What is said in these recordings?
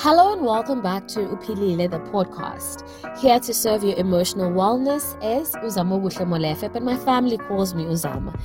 Hello and welcome back to Uphilile, the podcast. Here to serve your emotional wellness is Uzama Molefe, but my family calls me Uzama.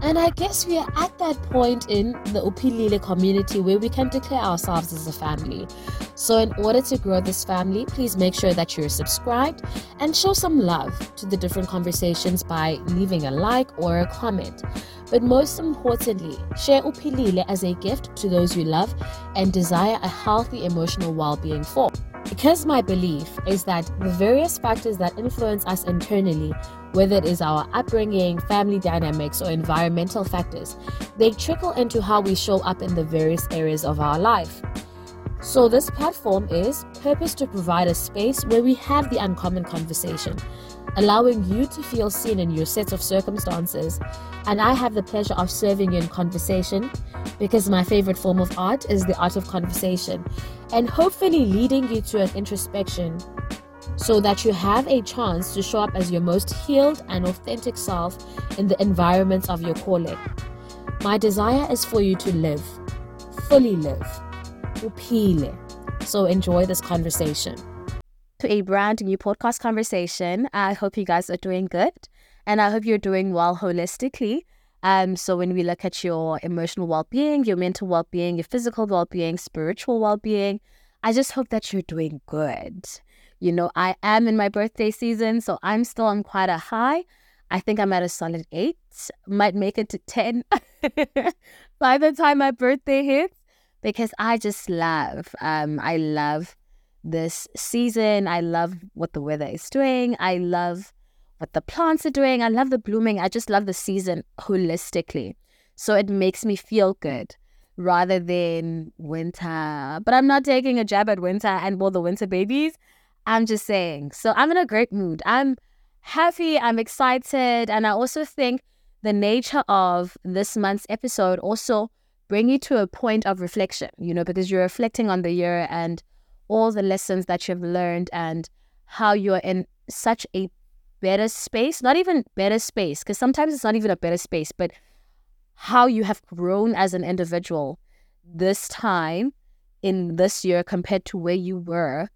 And I guess we are at that point in the Uphilile community where we can declare ourselves as a family. So, in order to grow this family, please make sure that you're subscribed and show some love to the different conversations by leaving a like or a comment. But most importantly, share Uphilile as a gift to those you love and desire a healthy emotional well being for. Because my belief is that the various factors that influence us internally, whether it is our upbringing, family dynamics, or environmental factors, they trickle into how we show up in the various areas of our life. So, this platform is purposed to provide a space where we have the uncommon conversation allowing you to feel seen in your set of circumstances. And I have the pleasure of serving you in conversation because my favorite form of art is the art of conversation and hopefully leading you to an introspection so that you have a chance to show up as your most healed and authentic self in the environments of your calling. My desire is for you to live, fully live, upile. So enjoy this conversation to a brand new podcast conversation. I hope you guys are doing good and I hope you're doing well holistically. Um, so when we look at your emotional well-being, your mental well-being, your physical well-being, spiritual well-being, I just hope that you're doing good. You know, I am in my birthday season, so I'm still on quite a high. I think I'm at a solid eight, might make it to 10 by the time my birthday hits because I just love, um, I love this season. I love what the weather is doing. I love what the plants are doing. I love the blooming. I just love the season holistically. So it makes me feel good rather than winter. But I'm not taking a jab at winter and all the winter babies. I'm just saying. So I'm in a great mood. I'm happy. I'm excited. And I also think the nature of this month's episode also bring you to a point of reflection, you know, because you're reflecting on the year and all the lessons that you've learned and how you're in such a better space, not even better space, because sometimes it's not even a better space, but how you have grown as an individual this time in this year compared to where you were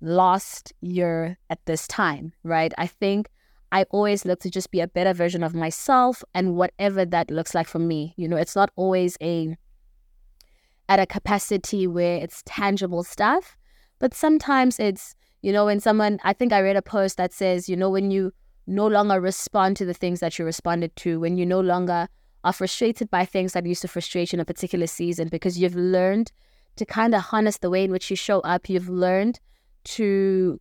last year at this time, right? I think I always look to just be a better version of myself and whatever that looks like for me. You know, it's not always a at a capacity where it's tangible stuff. But sometimes it's, you know, when someone, I think I read a post that says, you know, when you no longer respond to the things that you responded to, when you no longer are frustrated by things that used to frustrate you in a particular season because you've learned to kind of harness the way in which you show up. You've learned to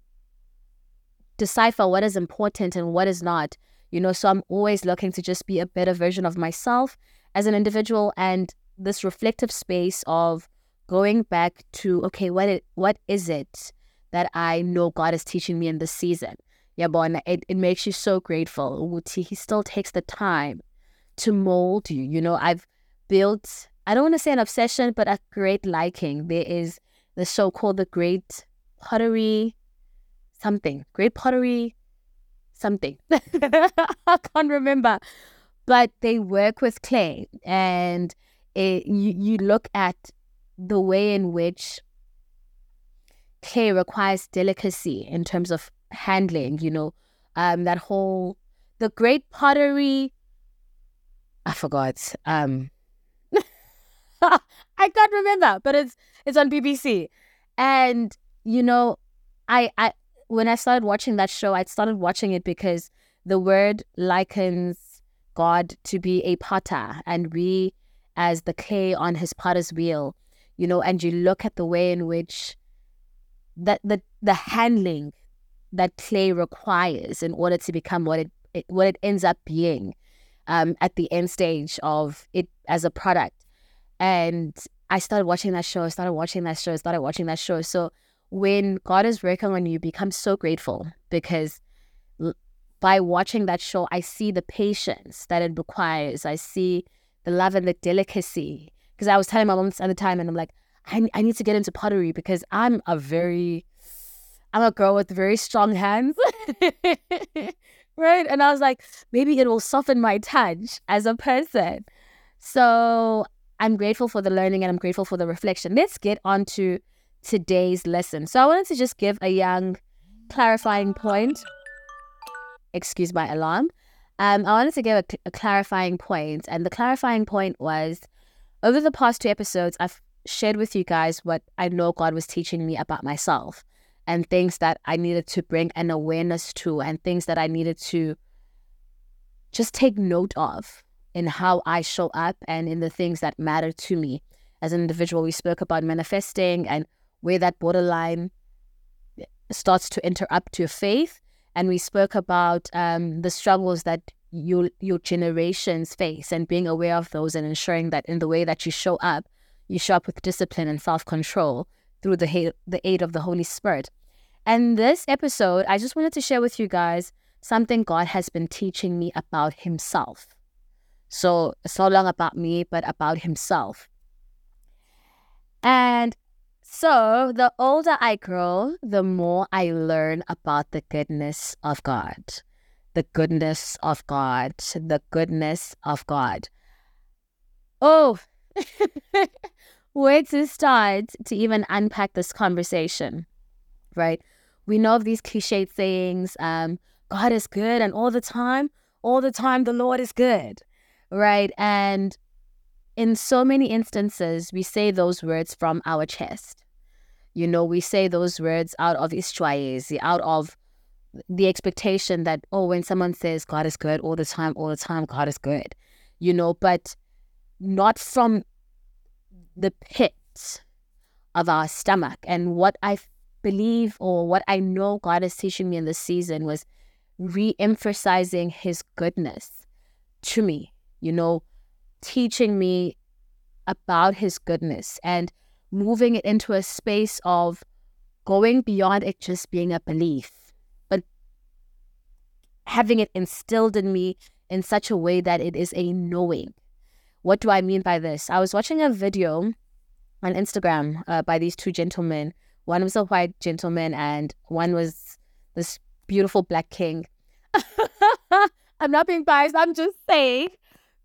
decipher what is important and what is not. You know, so I'm always looking to just be a better version of myself as an individual and this reflective space of going back to okay, what it, what is it that I know God is teaching me in this season? Yeah, boy, it, it makes you so grateful. He still takes the time to mold you. You know, I've built, I don't want to say an obsession, but a great liking. There is the so-called The Great Pottery something, Great Pottery something. I can't remember. But they work with clay and it, you, you look at the way in which clay requires delicacy in terms of handling, you know, um, that whole, the great pottery, I forgot, um, I can't remember, but it's, it's on BBC. And, you know, I, I, when I started watching that show, I started watching it because the word likens God to be a potter and we as the clay on his potter's wheel you know, and you look at the way in which that the the handling that clay requires in order to become what it, it what it ends up being um, at the end stage of it as a product. And I started watching that show, I started watching that show, started watching that show. So when God is working on you, become so grateful because by watching that show, I see the patience that it requires. I see the love and the delicacy because I was telling my mom at the time, and I'm like, I, I need to get into pottery because I'm a very, I'm a girl with very strong hands. right? And I was like, maybe it will soften my touch as a person. So I'm grateful for the learning and I'm grateful for the reflection. Let's get on to today's lesson. So I wanted to just give a young clarifying point. Excuse my alarm. Um, I wanted to give a, a clarifying point, and the clarifying point was over the past two episodes, I've shared with you guys what I know God was teaching me about myself and things that I needed to bring an awareness to, and things that I needed to just take note of in how I show up and in the things that matter to me as an individual. We spoke about manifesting and where that borderline starts to interrupt your faith. And we spoke about um, the struggles that your your generations face and being aware of those and ensuring that in the way that you show up, you show up with discipline and self control through the ha- the aid of the Holy Spirit. And this episode, I just wanted to share with you guys something God has been teaching me about Himself. So not long about me, but about Himself. And so the older I grow, the more I learn about the goodness of God. The goodness of God. The goodness of God. Oh, where to start to even unpack this conversation, right? We know of these cliched sayings, um, God is good, and all the time, all the time, the Lord is good, right? And in so many instances, we say those words from our chest. You know, we say those words out of Ishwaezi, out of the expectation that, oh, when someone says God is good all the time, all the time, God is good, you know, but not from the pit of our stomach. And what I believe or what I know God is teaching me in this season was re emphasizing His goodness to me, you know, teaching me about his goodness and moving it into a space of going beyond it just being a belief, but having it instilled in me in such a way that it is a knowing. What do I mean by this? I was watching a video on Instagram uh, by these two gentlemen. One was a white gentleman, and one was this beautiful black king. I'm not being biased, I'm just saying.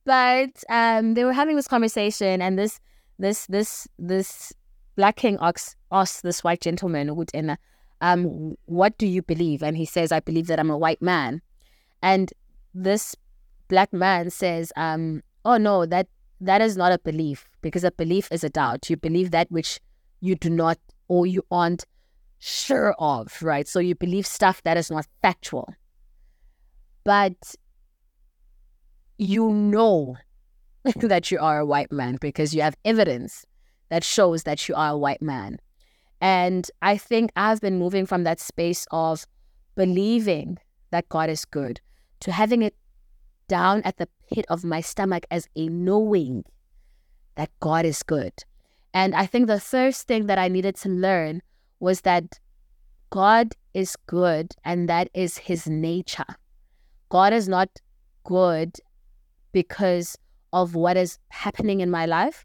But um, they were having this conversation, and this this this this black king asks asks this white gentleman, um, what do you believe? And he says, I believe that I'm a white man. And this black man says, um, oh no, that that is not a belief because a belief is a doubt. You believe that which you do not or you aren't sure of, right? So you believe stuff that is not factual. But you know that you are a white man because you have evidence that shows that you are a white man. And I think I've been moving from that space of believing that God is good to having it down at the pit of my stomach as a knowing that God is good. And I think the first thing that I needed to learn was that God is good and that is his nature. God is not good because of what is happening in my life.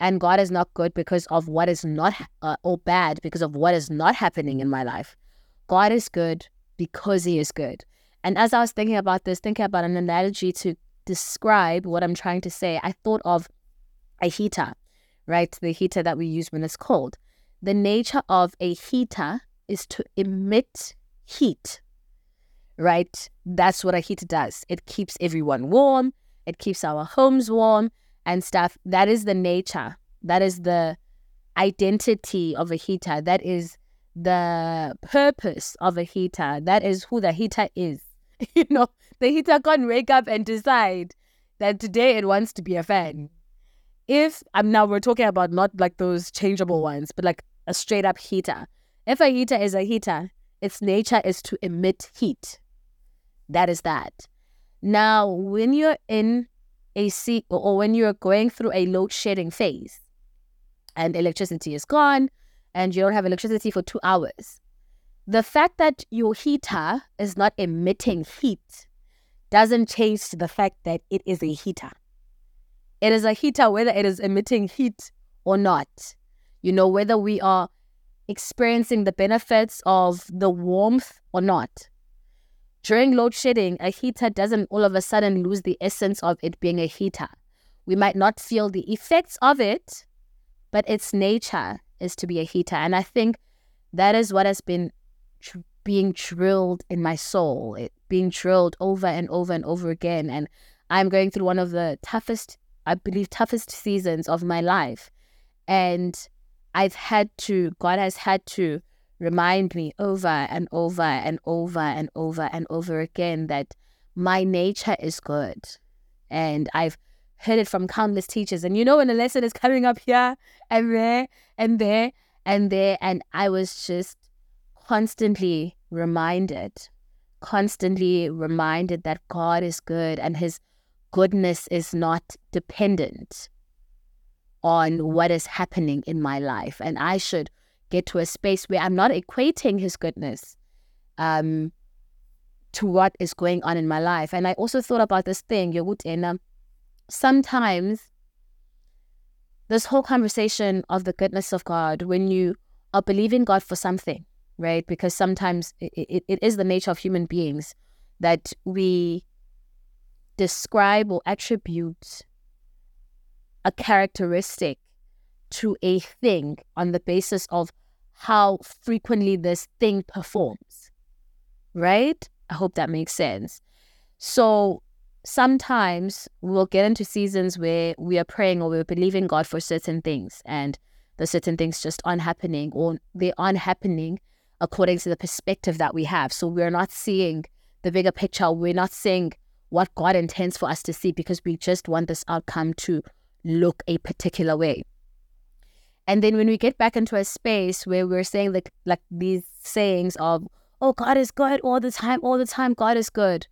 And God is not good because of what is not, uh, or bad because of what is not happening in my life. God is good because He is good. And as I was thinking about this, thinking about an analogy to describe what I'm trying to say, I thought of a heater, right? The heater that we use when it's cold. The nature of a heater is to emit heat, right? That's what a heater does. It keeps everyone warm, it keeps our homes warm and stuff. That is the nature. That is the identity of a heater. That is the purpose of a heater. That is who the heater is. you know, the heater can't wake up and decide that today it wants to be a fan. If I'm now we're talking about not like those changeable ones, but like a straight up heater. If a heater is a heater, its nature is to emit heat. That is that. Now, when you're in a seat or when you're going through a load shedding phase and electricity is gone and you don't have electricity for two hours, the fact that your heater is not emitting heat doesn't change the fact that it is a heater. It is a heater whether it is emitting heat or not. You know, whether we are experiencing the benefits of the warmth or not. During load shedding, a heater doesn't all of a sudden lose the essence of it being a heater. We might not feel the effects of it, but its nature is to be a heater. And I think that is what has been tr- being drilled in my soul, it, being drilled over and over and over again. And I'm going through one of the toughest, I believe, toughest seasons of my life. And I've had to, God has had to remind me over and over and over and over and over again that my nature is good. And I've heard it from countless teachers. And you know, when a lesson is coming up here and there and there and there, and I was just constantly reminded, constantly reminded that God is good and his goodness is not dependent on what is happening in my life. And I should get to a space where I'm not equating his goodness um, to what is going on in my life. And I also thought about this thing, Yogutena. Sometimes this whole conversation of the goodness of God, when you are believing God for something, right? Because sometimes it, it, it is the nature of human beings that we describe or attribute a characteristic to a thing on the basis of how frequently this thing performs. Right? I hope that makes sense. So sometimes we'll get into seasons where we are praying or we're believing God for certain things and the certain things just aren't happening or they aren't happening according to the perspective that we have. So we're not seeing the bigger picture. We're not seeing what God intends for us to see because we just want this outcome to look a particular way. And then when we get back into a space where we're saying like like these sayings of, oh God is good all the time, all the time, God is good.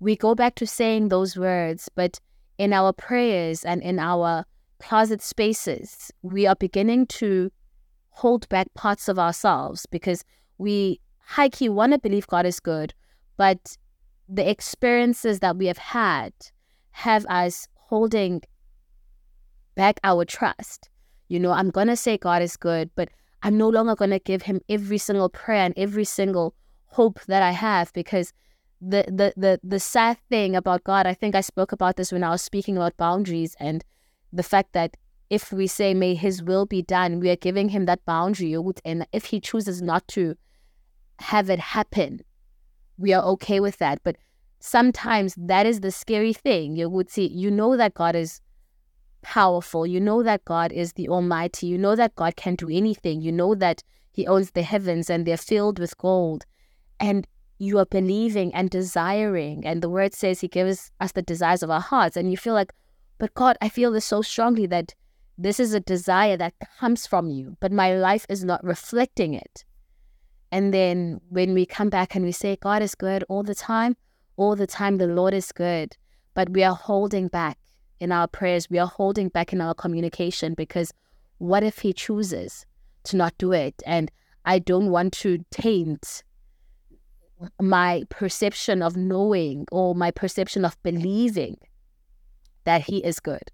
We go back to saying those words, but in our prayers and in our closet spaces, we are beginning to hold back parts of ourselves because we high key want to believe God is good, but the experiences that we have had have us holding back our trust. You know, I'm going to say God is good, but I'm no longer going to give him every single prayer and every single hope that I have because the, the the the sad thing about God, I think I spoke about this when I was speaking about boundaries and the fact that if we say may his will be done, we are giving him that boundary and if he chooses not to have it happen, we are okay with that. But sometimes that is the scary thing. You would see you know that God is powerful. You know that God is the Almighty. You know that God can do anything. You know that He owns the heavens and they're filled with gold. And you are believing and desiring. And the word says He gives us the desires of our hearts. And you feel like, but God, I feel this so strongly that this is a desire that comes from you, but my life is not reflecting it. And then when we come back and we say, God is good all the time, all the time, the Lord is good, but we are holding back in our prayers, we are holding back in our communication because what if he chooses to not do it? And I don't want to taint my perception of knowing or my perception of believing that he is good.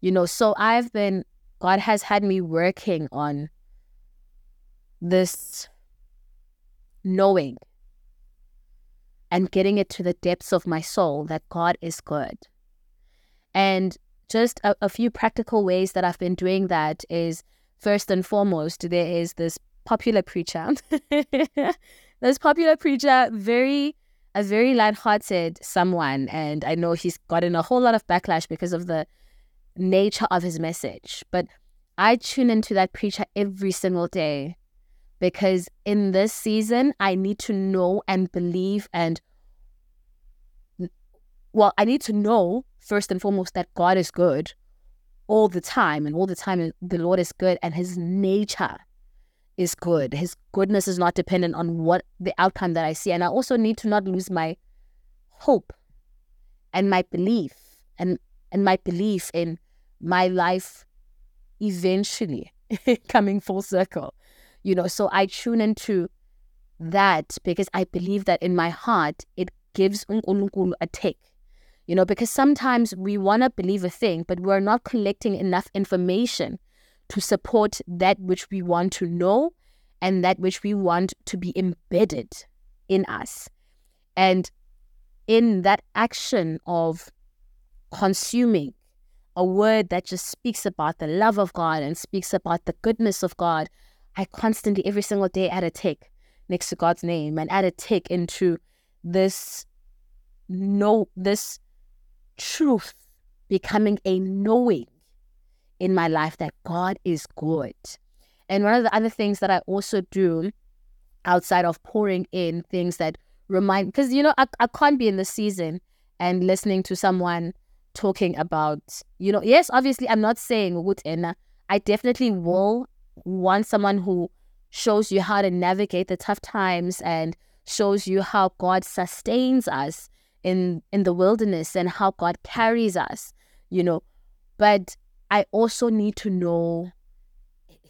You know, so I've been, God has had me working on this knowing and getting it to the depths of my soul that God is good. And just a, a few practical ways that I've been doing that is first and foremost, there is this popular preacher. this popular preacher, very a very light-hearted someone, and I know he's gotten a whole lot of backlash because of the nature of his message. But I tune into that preacher every single day because in this season, I need to know and believe and well, I need to know first and foremost that God is good all the time, and all the time uh, the Lord is good, and His nature is good. His goodness is not dependent on what the outcome that I see, and I also need to not lose my hope and my belief and and my belief in my life eventually coming full circle you know. So i tune into that because i believe that in my heart it gives a take you know, because sometimes we want to believe a thing, but we're not collecting enough information to support that which we want to know and that which we want to be embedded in us. And in that action of consuming, a word that just speaks about the love of God and speaks about the goodness of God, I constantly, every single day, add a tick next to God's name and add a tick into this no this truth becoming a knowing in my life that God is good. And one of the other things that I also do outside of pouring in things that remind, because, you know, I, I can't be in the season and listening to someone talking about, you know, yes, obviously, I'm not saying would I definitely will want someone who shows you how to navigate the tough times and shows you how God sustains us in in the wilderness and how God carries us, you know. But I also need to know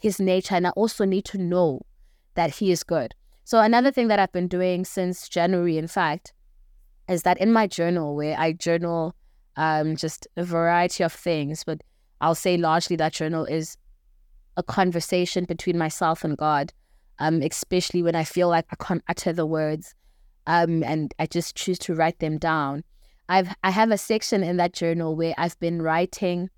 his nature and I also need to know that he is good. So another thing that I've been doing since January, in fact, is that in my journal where I journal um, just a variety of things, but I'll say largely that journal is a conversation between myself and God, um, especially when I feel like I can't utter the words um, and I just choose to write them down. I've I have a section in that journal where I've been writing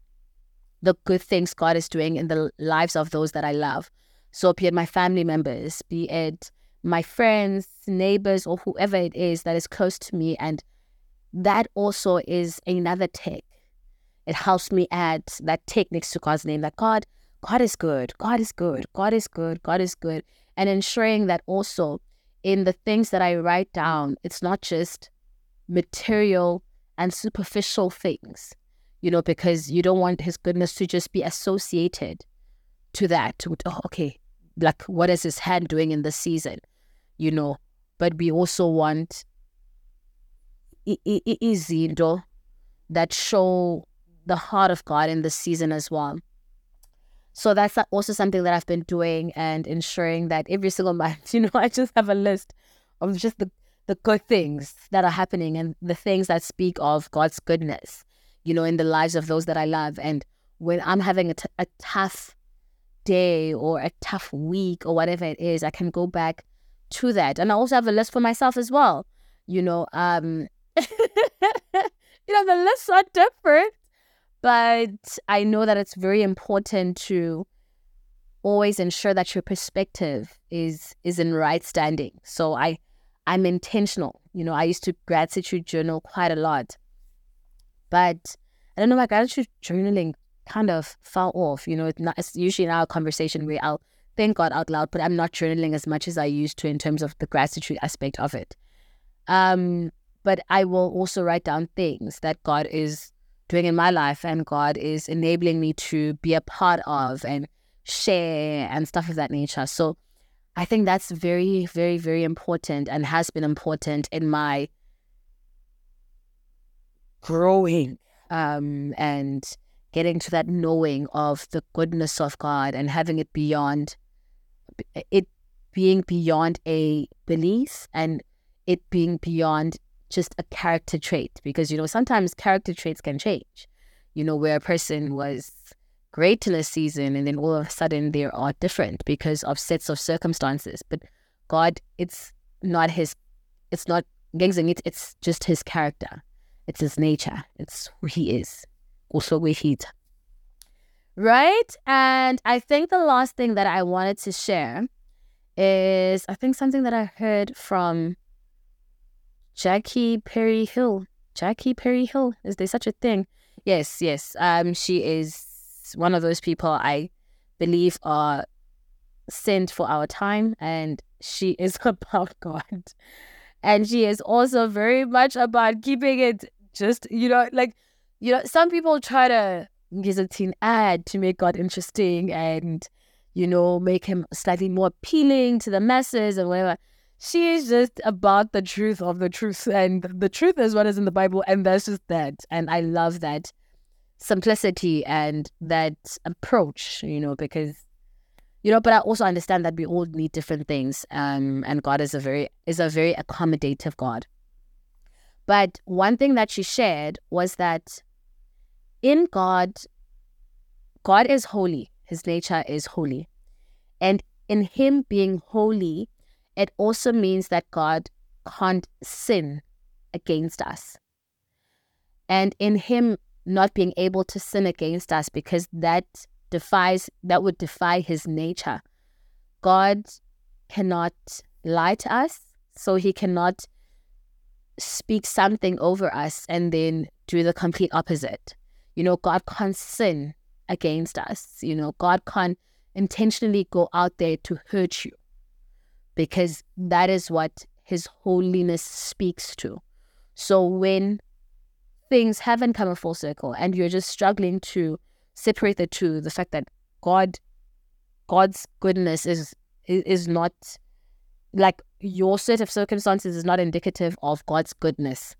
the good things God is doing in the lives of those that I love. So be it my family members, be it my friends, neighbors, or whoever it is that is close to me. And that also is another tick. It helps me add that tick next to God's name that God, God is good, God is good, God is good, God is good. And ensuring that also in the things that I write mm. down, it's not just material and superficial things, you know, because you don't want his goodness to just be associated to that. With, oh, okay, like what is his hand doing in the season, you know? But we also want izinto that show the heart of God in the season as well. So that's also something that I've been doing and ensuring that every single month, you know, I just have a list of just the, the good things that are happening and the things that speak of God's goodness, you know, in the lives of those that I love. And when I'm having a, t- a tough day or a tough week or whatever it is, I can go back to that. And I also have a list for myself as well. You know, um, you know, the lists are different but I know that it's very important to always ensure that your perspective is is in right standing. So I I'm intentional. You know, I used to gratitude journal quite a lot. But I don't know, my gratitude journaling kind of fell off. You know, it's, not, it's usually in our conversation where I'll thank God out loud, but I'm not journaling as much as I used to in terms of the gratitude aspect of it. Um, but I will also write down things that God is doing in my life and God is enabling me to be a part of and share and stuff of that nature. So I think that's very, very, very important and has been important in my growing um, and getting to that knowing of the goodness of God and having it beyond it being beyond a belief and it being beyond just a character trait because you know sometimes character traits can change. You know where a person was great in a season and then all of a sudden they are different because of sets of circumstances. But god it's not his it's not it it's just his character. It's his nature. It's who he is. Also where he's right? And i think the last thing that i wanted to share is i think something that i heard from Jackie Perry Hill. Jackie Perry Hill. Is there such a thing? Yes, yes. Um, she is one of those people I believe are sent for our time, and she is about God. And she is also very much about keeping it just, you know, like, you know, some people try to use a teen ad to make God interesting and, you know, make him slightly more appealing to the masses and whatever she is just about the truth of the truth. And the truth is what is in the Bible. And that's just that. And I love that simplicity and that approach, you know, because you know, but I also understand that we all need different things. Um, and God is a very is a very accommodative God. But one thing that she shared was that in God, God is holy. His nature is holy. And in him being holy, it also means that God can't sin against us. And in Him not being able to sin against us because that defies that would defy his nature. God cannot lie to us, so he cannot speak something over us and then do the complete opposite. You know, God can't sin against us. You know, God can't intentionally go out there to hurt you because that is what his holiness speaks to. So when things haven't come a full circle and you're just struggling to separate the two, the fact that God God's goodness is is not like your set of circumstances is not indicative of God's goodness.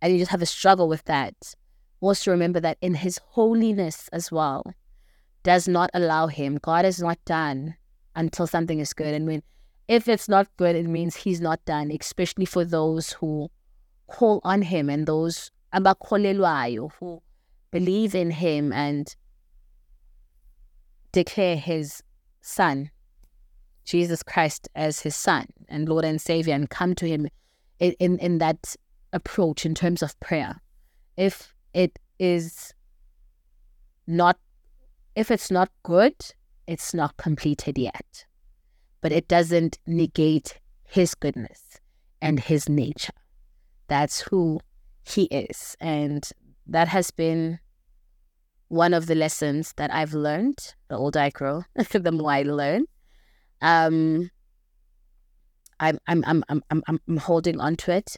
And you just have a struggle with that. Also remember that in his holiness as well does not allow him. God is not done until something is good. And when if it's not good, it means he's not done, especially for those who call on him and those who believe in him and declare his son, Jesus Christ, as his son and Lord and Savior and come to him in, in, in that approach in terms of prayer. If it is not if it's not good, it's not completed yet. But it doesn't negate his goodness and his nature. That's who he is. And that has been one of the lessons that I've learned. The older I grow, the more I learn. Um, I'm, I'm, I'm, I'm, I'm, I'm holding on to it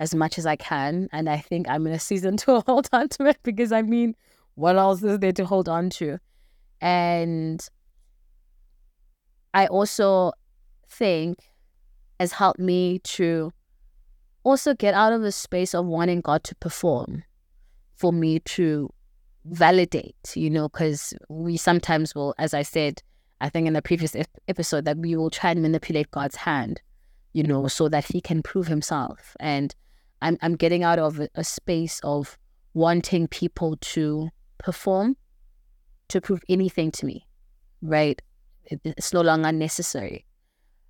as much as I can. And I think I'm in a season to hold on to it because I mean, what else is there to hold on to? And I also think has helped me to also get out of the space of wanting God to perform for me to validate, you know, because we sometimes will, as I said, I think in the previous episode, that we will try and manipulate God's hand, you know, so that he can prove himself. And I'm, I'm getting out of a, a space of wanting people to perform to prove anything to me, right? It, it's no longer necessary.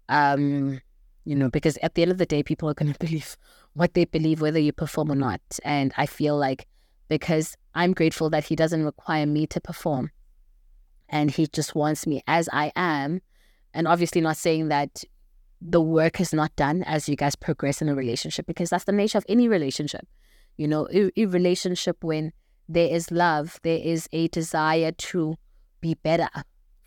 Um, you know, because at the end of the day, people are going to believe what they believe, whether you perform or not. And I feel like because I'm grateful that he doesn't require me to perform and he just wants me as I am. And obviously, not saying that the work is not done as you guys progress in a relationship, because that's the nature of any relationship. You know, a, a relationship when there is love, there is a desire to be better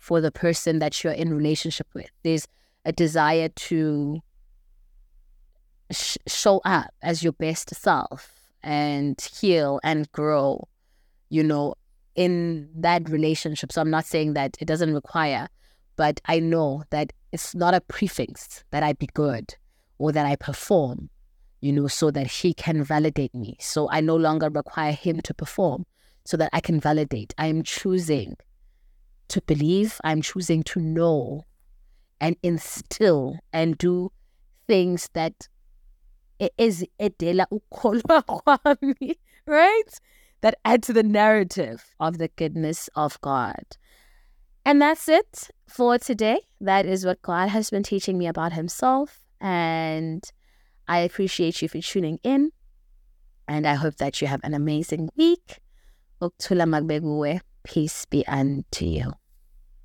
for the person that you're in relationship with. There's a desire to sh- show up as your best self and heal and grow, you know, in that relationship. So I'm not saying that it doesn't require, but I know that it's not a prefix that I be good or that I perform, you know, so that he can validate me. So I no longer require him to perform so that I can validate. I'm choosing to believe, I'm choosing to know and instill and do things that is edela right? That add to the narrative of the goodness of God. And that's it for today. That is what God has been teaching me about Himself. And I appreciate you for tuning in. And I hope that you have an amazing week. Peace be unto you.